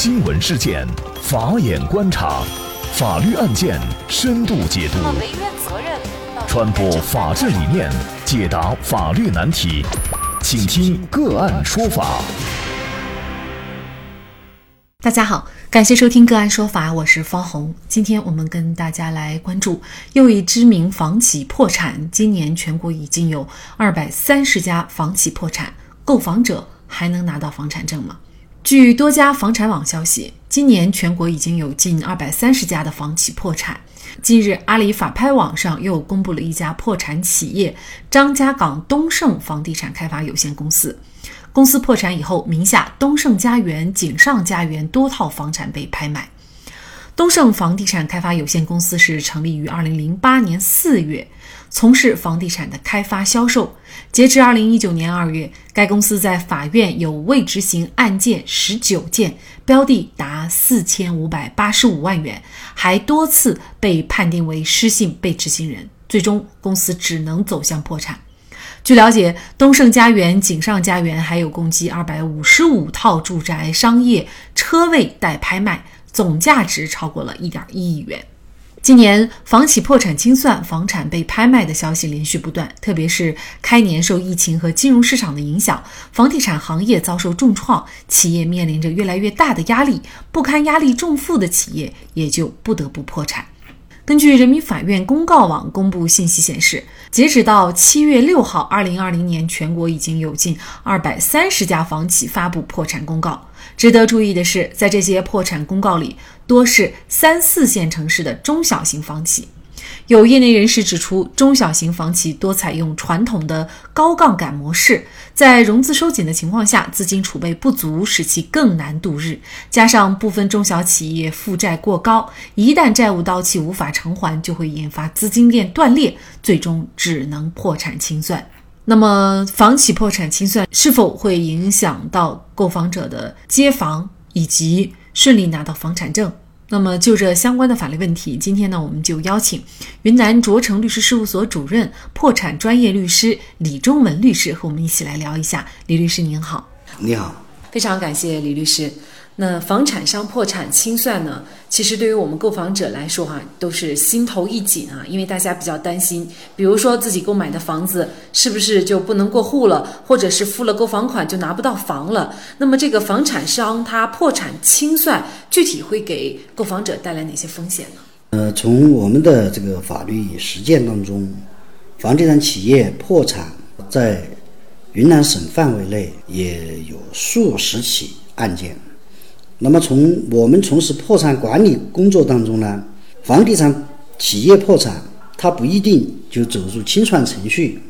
新闻事件，法眼观察，法律案件深度解读，传播法治理念，解答法律难题，请听个案说法。大家好，感谢收听个案说法，我是方红。今天我们跟大家来关注又一知名房企破产，今年全国已经有二百三十家房企破产，购房者还能拿到房产证吗？据多家房产网消息，今年全国已经有近二百三十家的房企破产。近日，阿里法拍网上又公布了一家破产企业——张家港东盛房地产开发有限公司。公司破产以后，名下东盛家园、景上家园多套房产被拍卖。东盛房地产开发有限公司是成立于二零零八年四月，从事房地产的开发销售。截至二零一九年二月，该公司在法院有未执行案件十九件，标的达四千五百八十五万元，还多次被判定为失信被执行人，最终公司只能走向破产。据了解，东盛家园、景上家园还有共计二百五十五套住宅、商业车位待拍卖。总价值超过了一点一亿元。今年房企破产清算、房产被拍卖的消息连续不断，特别是开年受疫情和金融市场的影响，房地产行业遭受重创，企业面临着越来越大的压力，不堪压力重负的企业也就不得不破产。根据人民法院公告网公布信息显示，截止到七月六号，二零二零年全国已经有近二百三十家房企发布破产公告。值得注意的是，在这些破产公告里，多是三四线城市的中小型房企。有业内人士指出，中小型房企多采用传统的高杠杆模式，在融资收紧的情况下，资金储备不足，使其更难度日。加上部分中小企业负债过高，一旦债务到期无法偿还，就会引发资金链断裂，最终只能破产清算。那么，房企破产清算是否会影响到购房者的接房以及顺利拿到房产证？那么，就这相关的法律问题，今天呢，我们就邀请云南卓成律师事务所主任、破产专业律师李忠文律师和我们一起来聊一下。李律师您好，你好，非常感谢李律师。那房产商破产清算呢？其实对于我们购房者来说，哈，都是心头一紧啊，因为大家比较担心，比如说自己购买的房子是不是就不能过户了，或者是付了购房款就拿不到房了。那么这个房产商他破产清算，具体会给购房者带来哪些风险呢？呃，从我们的这个法律实践当中，房地产企业破产在云南省范围内也有数十起案件。那么从我们从事破产管理工作当中呢，房地产企业破产，它不一定就走入清算程序，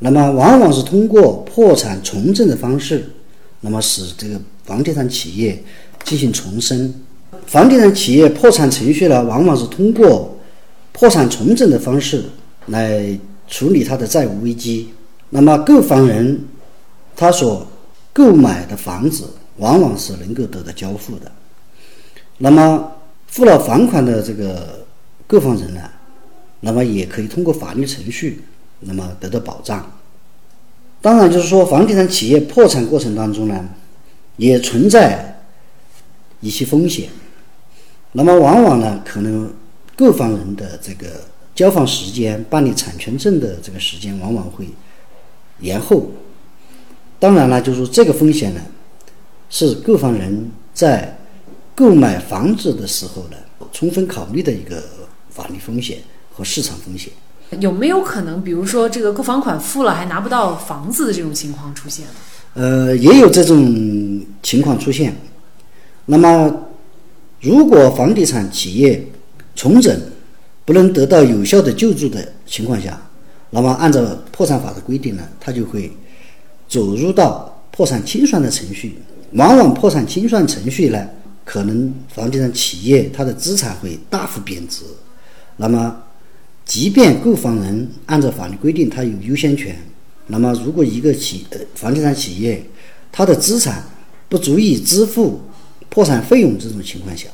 那么往往是通过破产重整的方式，那么使这个房地产企业进行重生。房地产企业破产程序呢，往往是通过破产重整的方式来处理他的债务危机。那么购房人他所购买的房子。往往是能够得到交付的。那么付了房款的这个购房人呢，那么也可以通过法律程序，那么得到保障。当然，就是说房地产企业破产过程当中呢，也存在一些风险。那么往往呢，可能购房人的这个交房时间、办理产权证的这个时间往往会延后。当然了，就是说这个风险呢。是购房人在购买房子的时候呢，充分考虑的一个法律风险和市场风险。有没有可能，比如说这个购房款付了还拿不到房子的这种情况出现？呃，也有这种情况出现。那么，如果房地产企业重整不能得到有效的救助的情况下，那么按照破产法的规定呢，它就会走入到破产清算的程序。往往破产清算程序呢，可能房地产企业它的资产会大幅贬值。那么，即便购房人按照法律规定他有优先权，那么如果一个企呃房地产企业它的资产不足以支付破产费用这种情况下，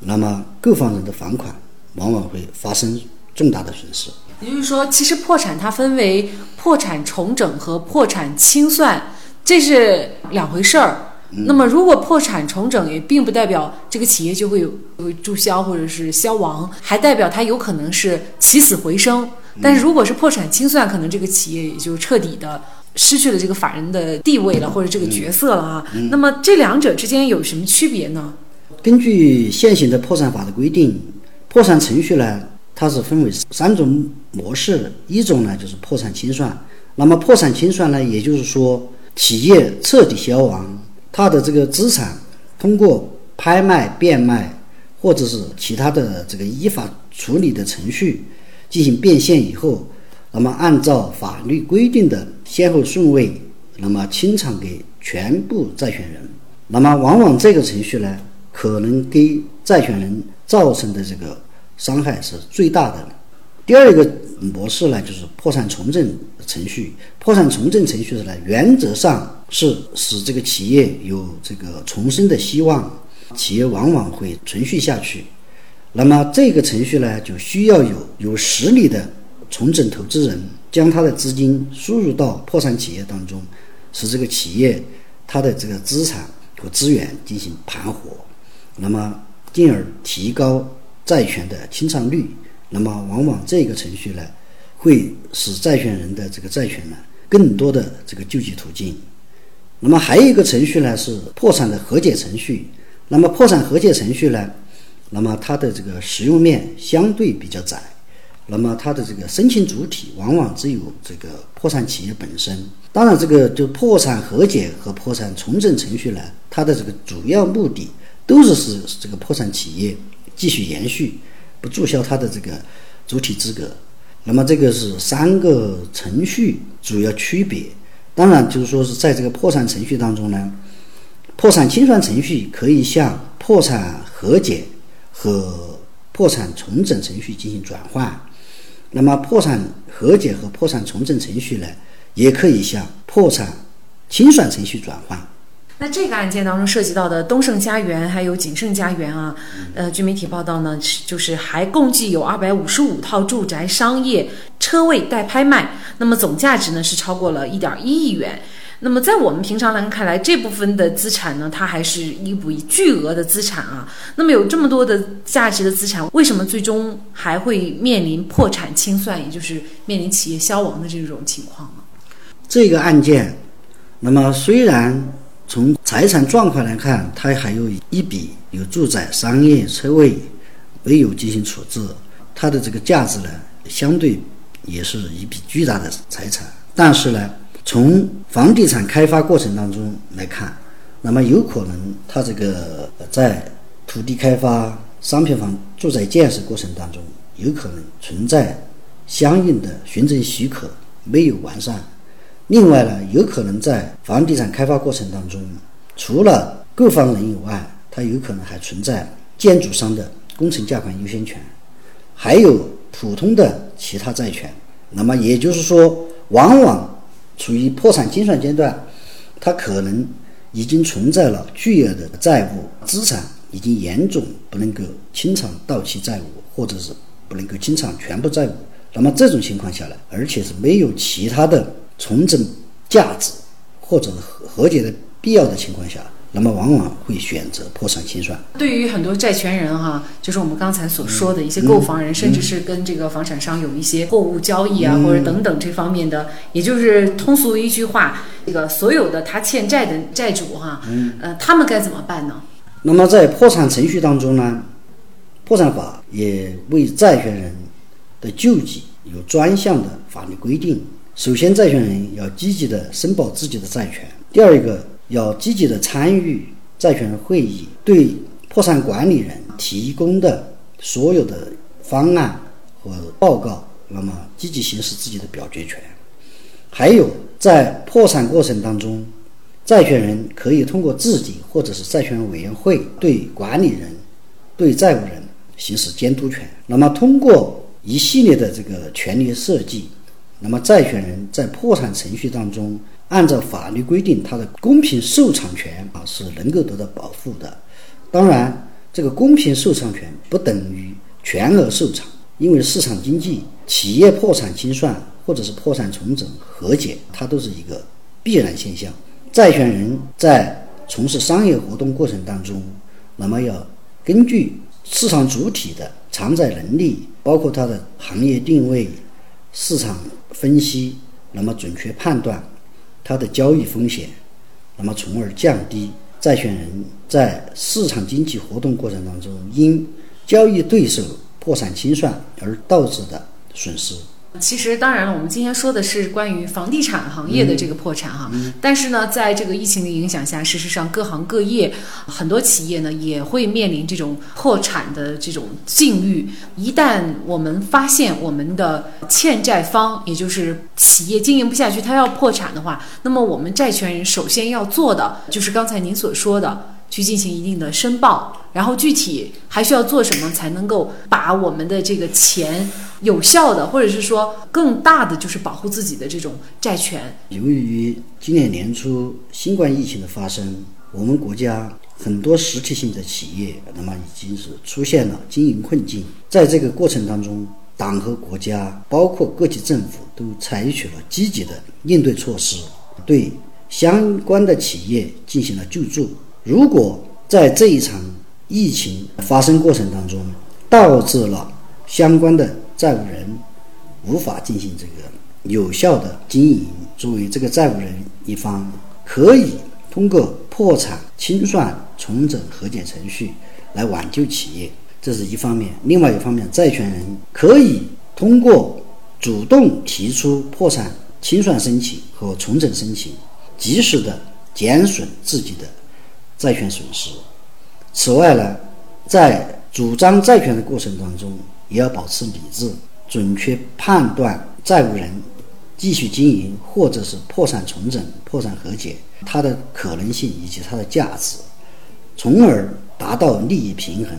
那么购房人的房款往往会发生重大的损失。也就是说，其实破产它分为破产重整和破产清算，这是两回事儿。那么，如果破产重整，也并不代表这个企业就会有会注销或者是消亡，还代表它有可能是起死回生。但是，如果是破产清算，可能这个企业也就彻底的失去了这个法人的地位了，或者这个角色了啊。那么，这两者之间有什么区别呢？根据现行的破产法的规定，破产程序呢，它是分为三种模式，一种呢就是破产清算。那么，破产清算呢，也就是说企业彻底消亡。他的这个资产通过拍卖、变卖，或者是其他的这个依法处理的程序进行变现以后，那么按照法律规定的先后顺位，那么清偿给全部债权人。那么往往这个程序呢，可能给债权人造成的这个伤害是最大的。第二个模式呢，就是破产重整程序。破产重整程序呢，原则上。是使这个企业有这个重生的希望，企业往往会存续下去。那么这个程序呢，就需要有有实力的重整投资人将他的资金输入到破产企业当中，使这个企业它的这个资产和资源进行盘活，那么进而提高债权的清偿率。那么往往这个程序呢，会使债权人的这个债权呢，更多的这个救济途径。那么还有一个程序呢，是破产的和解程序。那么破产和解程序呢，那么它的这个使用面相对比较窄。那么它的这个申请主体往往只有这个破产企业本身。当然，这个就破产和解和破产重整程序呢，它的这个主要目的都是使这个破产企业继续延续，不注销它的这个主体资格。那么这个是三个程序主要区别。当然，就是说是在这个破产程序当中呢，破产清算程序可以向破产和解和破产重整程序进行转换。那么，破产和解和破产重整程序呢，也可以向破产清算程序转换。那这个案件当中涉及到的东盛家园还有景盛家园啊，呃，据媒体报道呢，就是还共计有二百五十五套住宅、商业车位待拍卖，那么总价值呢是超过了一点一亿元。那么在我们平常来看来，这部分的资产呢，它还是一笔巨额的资产啊。那么有这么多的价值的资产，为什么最终还会面临破产清算，也就是面临企业消亡的这种情况呢？这个案件，那么虽然。从财产状况来看，它还有一笔有住宅、商业车位没有进行处置，它的这个价值呢，相对也是一笔巨大的财产。但是呢，从房地产开发过程当中来看，那么有可能它这个在土地开发、商品房住宅建设过程当中，有可能存在相应的行政许可没有完善。另外呢，有可能在房地产开发过程当中，除了购房人以外，它有可能还存在建筑商的工程价款优先权，还有普通的其他债权。那么也就是说，往往处于破产清算阶段，它可能已经存在了巨额的债务，资产已经严重不能够清偿到期债务，或者是不能够清偿全部债务。那么这种情况下呢，而且是没有其他的。重整价值或者和和解的必要的情况下，那么往往会选择破产清算。对于很多债权人哈，就是我们刚才所说的一些购房人，甚至是跟这个房产商有一些货物交易啊，或者等等这方面的，也就是通俗一句话，这个所有的他欠债的债主哈，呃，他们该怎么办呢？那么在破产程序当中呢，破产法也为债权人的救济有专项的法律规定。首先，债权人要积极的申报自己的债权；第二个，要积极的参与债权人会议，对破产管理人提供的所有的方案和报告，那么积极行使自己的表决权。还有，在破产过程当中，债权人可以通过自己或者是债权人委员会对管理人、对债务人行使监督权。那么，通过一系列的这个权利设计。那么，债权人在破产程序当中，按照法律规定，他的公平受偿权啊是能够得到保护的。当然，这个公平受偿权不等于全额受偿，因为市场经济、企业破产清算或者是破产重整和解，它都是一个必然现象。债权人在从事商业活动过程当中，那么要根据市场主体的偿债能力，包括它的行业定位、市场分析，那么准确判断它的交易风险，那么从而降低债权人在市场经济活动过程当中因交易对手破产清算而导致的损失。其实，当然了，我们今天说的是关于房地产行业的这个破产哈。但是呢，在这个疫情的影响下，事实上各行各业很多企业呢也会面临这种破产的这种境遇。一旦我们发现我们的欠债方，也就是企业经营不下去，它要破产的话，那么我们债权人首先要做的就是刚才您所说的。去进行一定的申报，然后具体还需要做什么才能够把我们的这个钱有效的，或者是说更大的，就是保护自己的这种债权。由于今年年初新冠疫情的发生，我们国家很多实体性的企业，那么已经是出现了经营困境。在这个过程当中，党和国家，包括各级政府，都采取了积极的应对措施，对相关的企业进行了救助。如果在这一场疫情发生过程当中，导致了相关的债务人无法进行这个有效的经营，作为这个债务人一方，可以通过破产清算、重整和解程序来挽救企业，这是一方面；另外一方面，债权人可以通过主动提出破产清算申请和重整申请，及时的减损自己的。债权损失。此外呢，在主张债权的过程当中，也要保持理智，准确判断债务人继续经营或者是破产重整、破产和解它的可能性以及它的价值，从而达到利益平衡，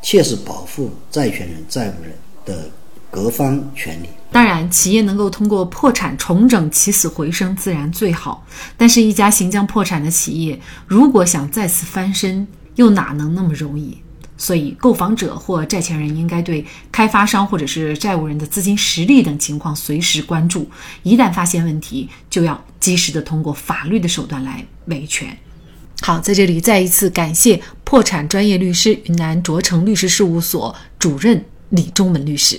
切实保护债权人、债务人的。各方权利。当然，企业能够通过破产重整起死回生，自然最好。但是，一家行将破产的企业，如果想再次翻身，又哪能那么容易？所以，购房者或债权人应该对开发商或者是债务人的资金实力等情况随时关注。一旦发现问题，就要及时的通过法律的手段来维权。好，在这里再一次感谢破产专业律师云南卓成律师事务所主任李忠文律师。